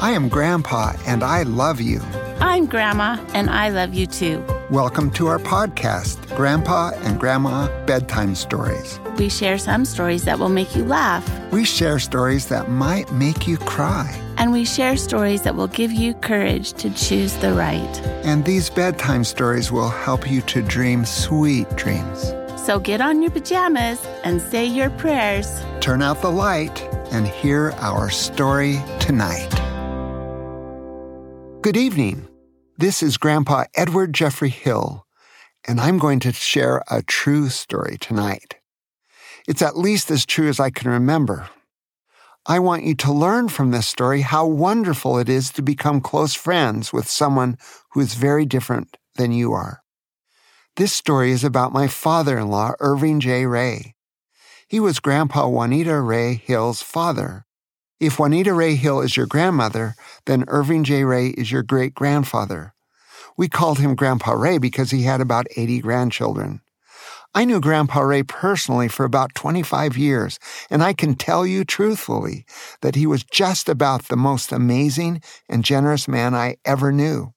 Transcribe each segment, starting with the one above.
I am Grandpa, and I love you. I'm Grandma, and I love you too. Welcome to our podcast, Grandpa and Grandma Bedtime Stories. We share some stories that will make you laugh, We share stories that might make you cry. and we share stories that will give you courage to choose the right. And these bedtime stories will help you to dream sweet dreams. So get on your pajamas and say your prayers. Turn out the light and hear our story tonight. Good evening. This is Grandpa Edward Jeffrey Hill, and I'm going to share a true story tonight. It's at least as true as I can remember. I want you to learn from this story how wonderful it is to become close friends with someone who is very different than you are. This story is about my father in law, Irving J. Ray. He was Grandpa Juanita Ray Hill's father. If Juanita Ray Hill is your grandmother, then Irving J. Ray is your great grandfather. We called him Grandpa Ray because he had about 80 grandchildren. I knew Grandpa Ray personally for about 25 years, and I can tell you truthfully that he was just about the most amazing and generous man I ever knew.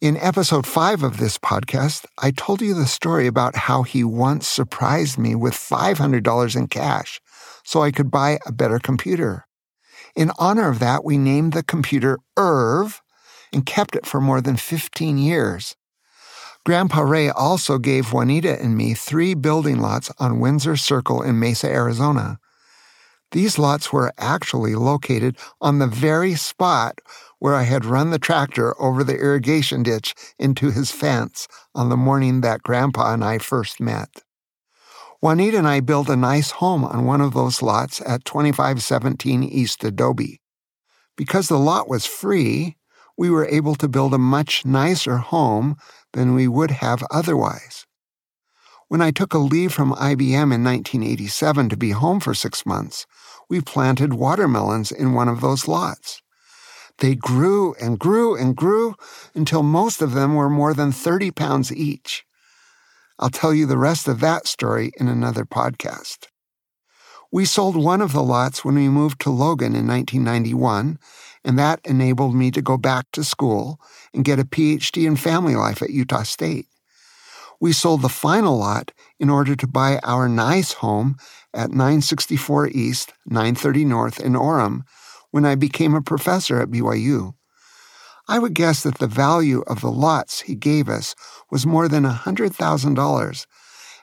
In episode 5 of this podcast, I told you the story about how he once surprised me with $500 in cash so I could buy a better computer. In honor of that, we named the computer Irv and kept it for more than 15 years. Grandpa Ray also gave Juanita and me three building lots on Windsor Circle in Mesa, Arizona. These lots were actually located on the very spot where I had run the tractor over the irrigation ditch into his fence on the morning that Grandpa and I first met. Juanita and I built a nice home on one of those lots at 2517 East Adobe. Because the lot was free, we were able to build a much nicer home than we would have otherwise. When I took a leave from IBM in 1987 to be home for six months, we planted watermelons in one of those lots. They grew and grew and grew until most of them were more than 30 pounds each. I'll tell you the rest of that story in another podcast. We sold one of the lots when we moved to Logan in 1991, and that enabled me to go back to school and get a PhD in family life at Utah State. We sold the final lot in order to buy our nice home at 964 East, 930 North in Orem when I became a professor at BYU. I would guess that the value of the lots he gave us was more than $100,000,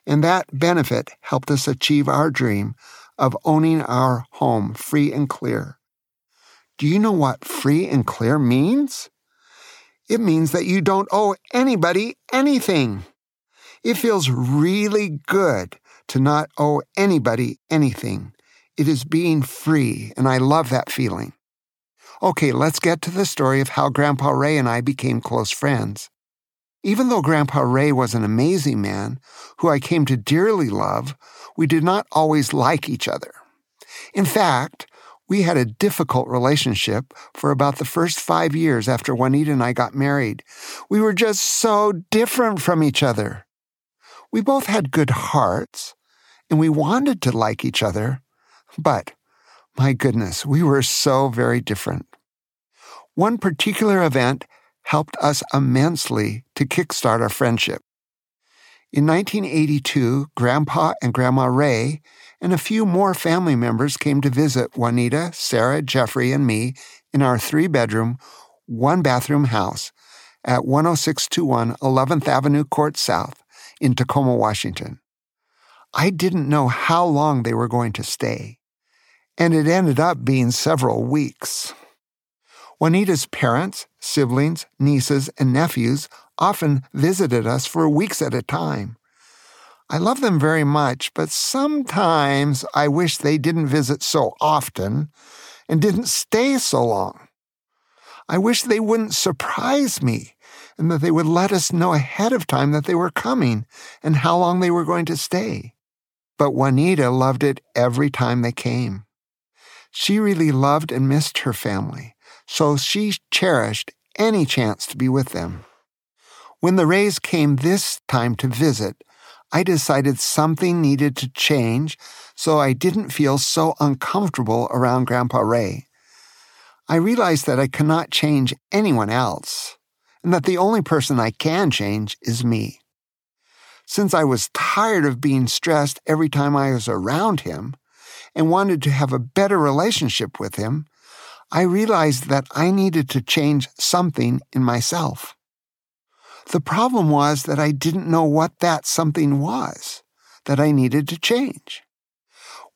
and that benefit helped us achieve our dream of owning our home free and clear. Do you know what free and clear means? It means that you don't owe anybody anything. It feels really good to not owe anybody anything. It is being free, and I love that feeling. Okay, let's get to the story of how Grandpa Ray and I became close friends. Even though Grandpa Ray was an amazing man who I came to dearly love, we did not always like each other. In fact, we had a difficult relationship for about the first five years after Juanita and I got married. We were just so different from each other. We both had good hearts, and we wanted to like each other, but my goodness, we were so very different. One particular event helped us immensely to kickstart our friendship. In 1982, Grandpa and Grandma Ray and a few more family members came to visit Juanita, Sarah, Jeffrey, and me in our three bedroom, one bathroom house at 10621 11th Avenue Court South in Tacoma, Washington. I didn't know how long they were going to stay, and it ended up being several weeks. Juanita's parents, siblings, nieces, and nephews often visited us for weeks at a time. I love them very much, but sometimes I wish they didn't visit so often and didn't stay so long. I wish they wouldn't surprise me and that they would let us know ahead of time that they were coming and how long they were going to stay. But Juanita loved it every time they came. She really loved and missed her family, so she cherished any chance to be with them. When the Rays came this time to visit, I decided something needed to change so I didn't feel so uncomfortable around Grandpa Ray. I realized that I cannot change anyone else, and that the only person I can change is me. Since I was tired of being stressed every time I was around him and wanted to have a better relationship with him, I realized that I needed to change something in myself. The problem was that I didn't know what that something was that I needed to change.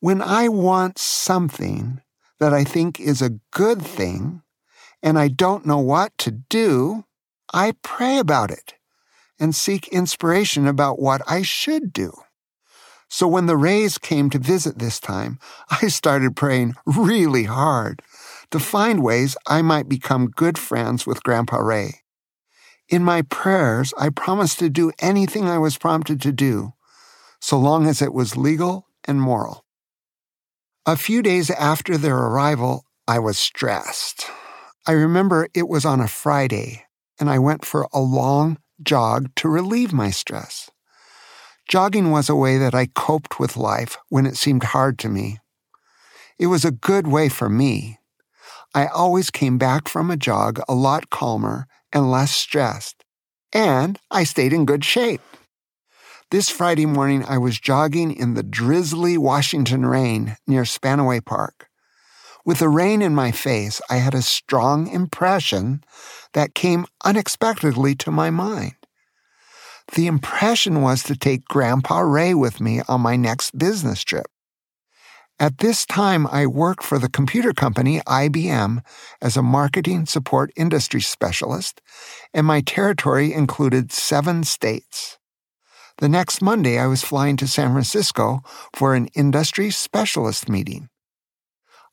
When I want something that I think is a good thing and I don't know what to do, I pray about it and seek inspiration about what I should do. So when the Rays came to visit this time, I started praying really hard to find ways I might become good friends with Grandpa Ray. In my prayers, I promised to do anything I was prompted to do, so long as it was legal and moral. A few days after their arrival, I was stressed. I remember it was on a Friday, and I went for a long jog to relieve my stress. Jogging was a way that I coped with life when it seemed hard to me. It was a good way for me. I always came back from a jog a lot calmer and less stressed, and I stayed in good shape. This Friday morning, I was jogging in the drizzly Washington rain near Spanaway Park. With the rain in my face, I had a strong impression that came unexpectedly to my mind. The impression was to take Grandpa Ray with me on my next business trip. At this time, I worked for the computer company IBM as a marketing support industry specialist, and my territory included seven states. The next Monday, I was flying to San Francisco for an industry specialist meeting.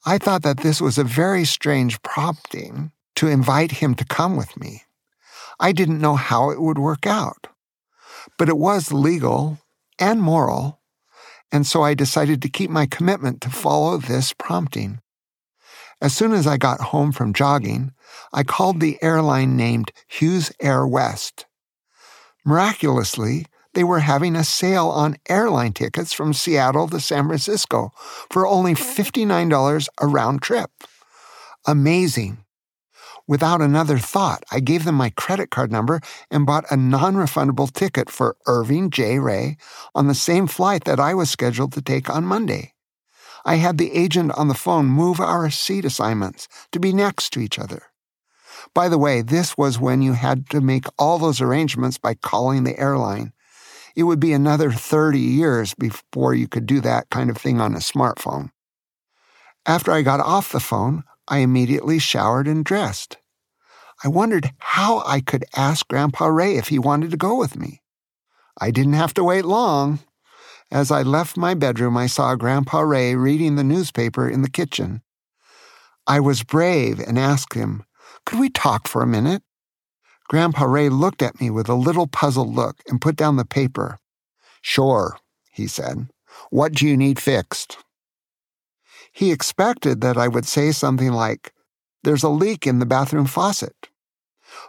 I thought that this was a very strange prompting to invite him to come with me. I didn't know how it would work out, but it was legal and moral and so I decided to keep my commitment to follow this prompting. As soon as I got home from jogging, I called the airline named Hughes Air West. Miraculously, they were having a sale on airline tickets from Seattle to San Francisco for only $59 a round trip. Amazing. Without another thought, I gave them my credit card number and bought a non refundable ticket for Irving J. Ray on the same flight that I was scheduled to take on Monday. I had the agent on the phone move our seat assignments to be next to each other. By the way, this was when you had to make all those arrangements by calling the airline. It would be another 30 years before you could do that kind of thing on a smartphone. After I got off the phone, I immediately showered and dressed. I wondered how I could ask Grandpa Ray if he wanted to go with me. I didn't have to wait long. As I left my bedroom, I saw Grandpa Ray reading the newspaper in the kitchen. I was brave and asked him, Could we talk for a minute? Grandpa Ray looked at me with a little puzzled look and put down the paper. Sure, he said. What do you need fixed? He expected that I would say something like, There's a leak in the bathroom faucet.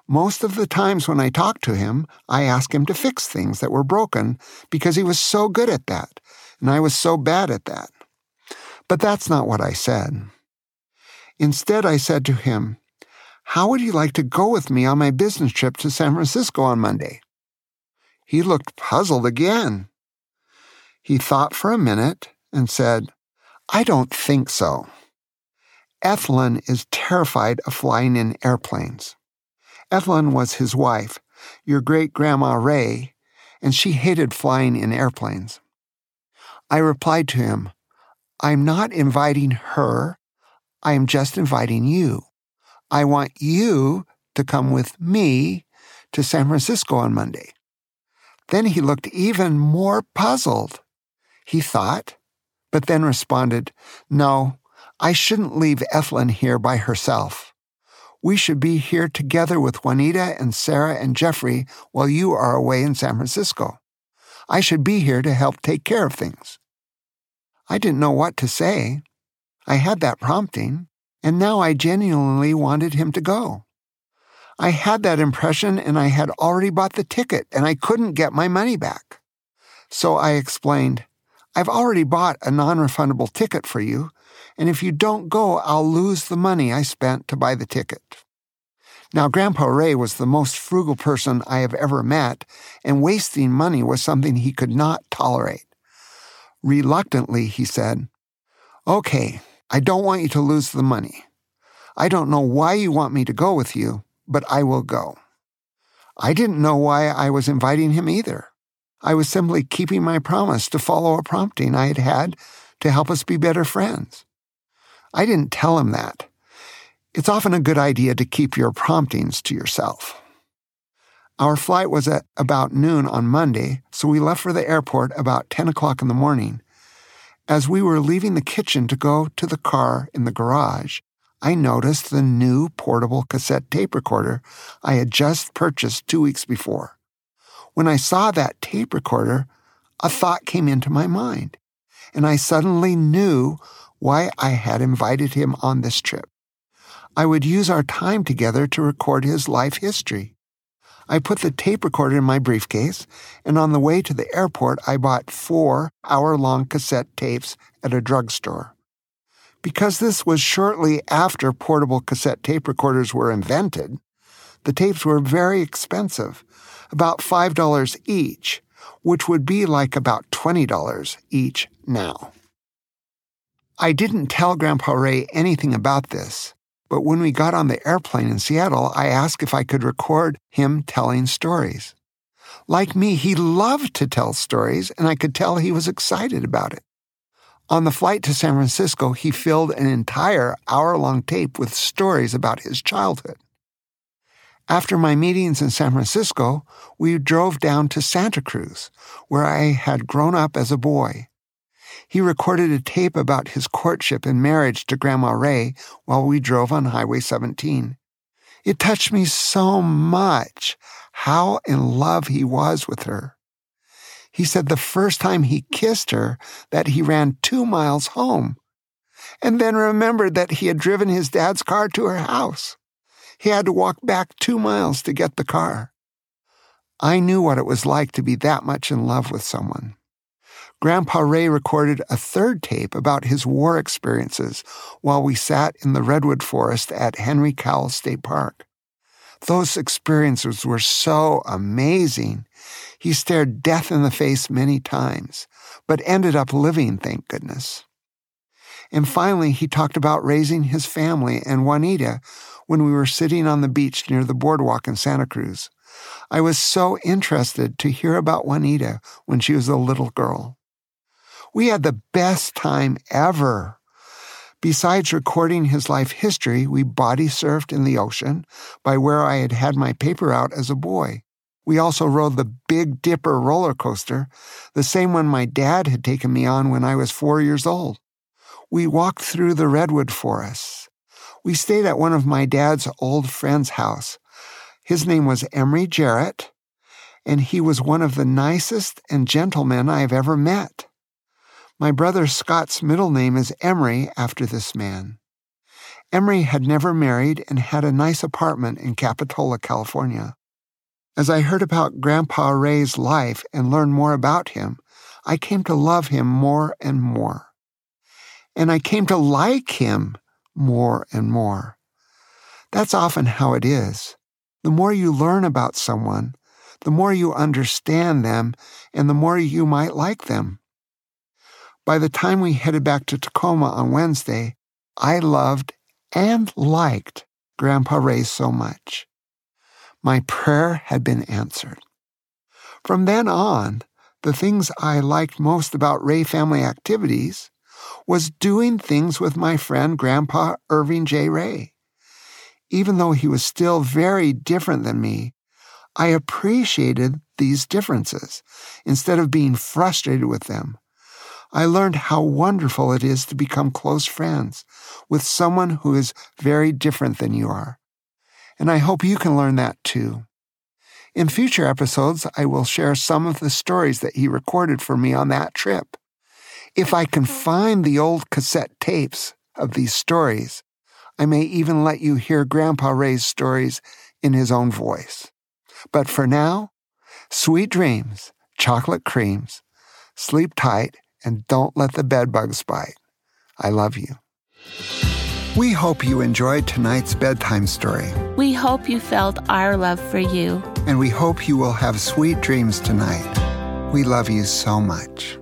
Most of the times when I talked to him, I asked him to fix things that were broken because he was so good at that, and I was so bad at that. But that's not what I said. Instead, I said to him, How would you like to go with me on my business trip to San Francisco on Monday? He looked puzzled again. He thought for a minute and said, I don't think so. Ethelyn is terrified of flying in airplanes. Ethelyn was his wife, your great grandma Ray, and she hated flying in airplanes. I replied to him, I'm not inviting her, I am just inviting you. I want you to come with me to San Francisco on Monday. Then he looked even more puzzled. He thought, but then responded, No, I shouldn't leave Ethelyn here by herself. We should be here together with Juanita and Sarah and Jeffrey while you are away in San Francisco. I should be here to help take care of things. I didn't know what to say. I had that prompting, and now I genuinely wanted him to go. I had that impression and I had already bought the ticket and I couldn't get my money back. So I explained, I've already bought a non refundable ticket for you, and if you don't go, I'll lose the money I spent to buy the ticket. Now, Grandpa Ray was the most frugal person I have ever met, and wasting money was something he could not tolerate. Reluctantly, he said, Okay, I don't want you to lose the money. I don't know why you want me to go with you, but I will go. I didn't know why I was inviting him either. I was simply keeping my promise to follow a prompting I had had to help us be better friends. I didn't tell him that. It's often a good idea to keep your promptings to yourself. Our flight was at about noon on Monday, so we left for the airport about 10 o'clock in the morning. As we were leaving the kitchen to go to the car in the garage, I noticed the new portable cassette tape recorder I had just purchased two weeks before. When I saw that tape recorder, a thought came into my mind, and I suddenly knew why I had invited him on this trip. I would use our time together to record his life history. I put the tape recorder in my briefcase, and on the way to the airport, I bought four hour long cassette tapes at a drugstore. Because this was shortly after portable cassette tape recorders were invented, the tapes were very expensive, about $5 each, which would be like about $20 each now. I didn't tell Grandpa Ray anything about this, but when we got on the airplane in Seattle, I asked if I could record him telling stories. Like me, he loved to tell stories, and I could tell he was excited about it. On the flight to San Francisco, he filled an entire hour long tape with stories about his childhood. After my meetings in San Francisco, we drove down to Santa Cruz, where I had grown up as a boy. He recorded a tape about his courtship and marriage to Grandma Ray while we drove on Highway 17. It touched me so much how in love he was with her. He said the first time he kissed her that he ran two miles home and then remembered that he had driven his dad's car to her house. He had to walk back two miles to get the car. I knew what it was like to be that much in love with someone. Grandpa Ray recorded a third tape about his war experiences while we sat in the redwood forest at Henry Cowell State Park. Those experiences were so amazing. He stared death in the face many times, but ended up living, thank goodness. And finally, he talked about raising his family and Juanita when we were sitting on the beach near the boardwalk in Santa Cruz. I was so interested to hear about Juanita when she was a little girl. We had the best time ever. Besides recording his life history, we body surfed in the ocean by where I had had my paper out as a boy. We also rode the Big Dipper roller coaster, the same one my dad had taken me on when I was four years old. We walked through the redwood forests. We stayed at one of my dad's old friend's house. His name was Emery Jarrett, and he was one of the nicest and gentlemen I have ever met. My brother Scott's middle name is Emery after this man. Emery had never married and had a nice apartment in Capitola, California. As I heard about Grandpa Ray's life and learned more about him, I came to love him more and more. And I came to like him more and more. That's often how it is. The more you learn about someone, the more you understand them, and the more you might like them. By the time we headed back to Tacoma on Wednesday, I loved and liked Grandpa Ray so much. My prayer had been answered. From then on, the things I liked most about Ray family activities was doing things with my friend Grandpa Irving J. Ray. Even though he was still very different than me, I appreciated these differences instead of being frustrated with them. I learned how wonderful it is to become close friends with someone who is very different than you are. And I hope you can learn that too. In future episodes, I will share some of the stories that he recorded for me on that trip. If I can find the old cassette tapes of these stories, I may even let you hear Grandpa Ray's stories in his own voice. But for now, sweet dreams, chocolate creams, sleep tight, and don't let the bedbugs bite. I love you. We hope you enjoyed tonight's bedtime story, We hope you felt our love for you. and we hope you will have sweet dreams tonight. We love you so much.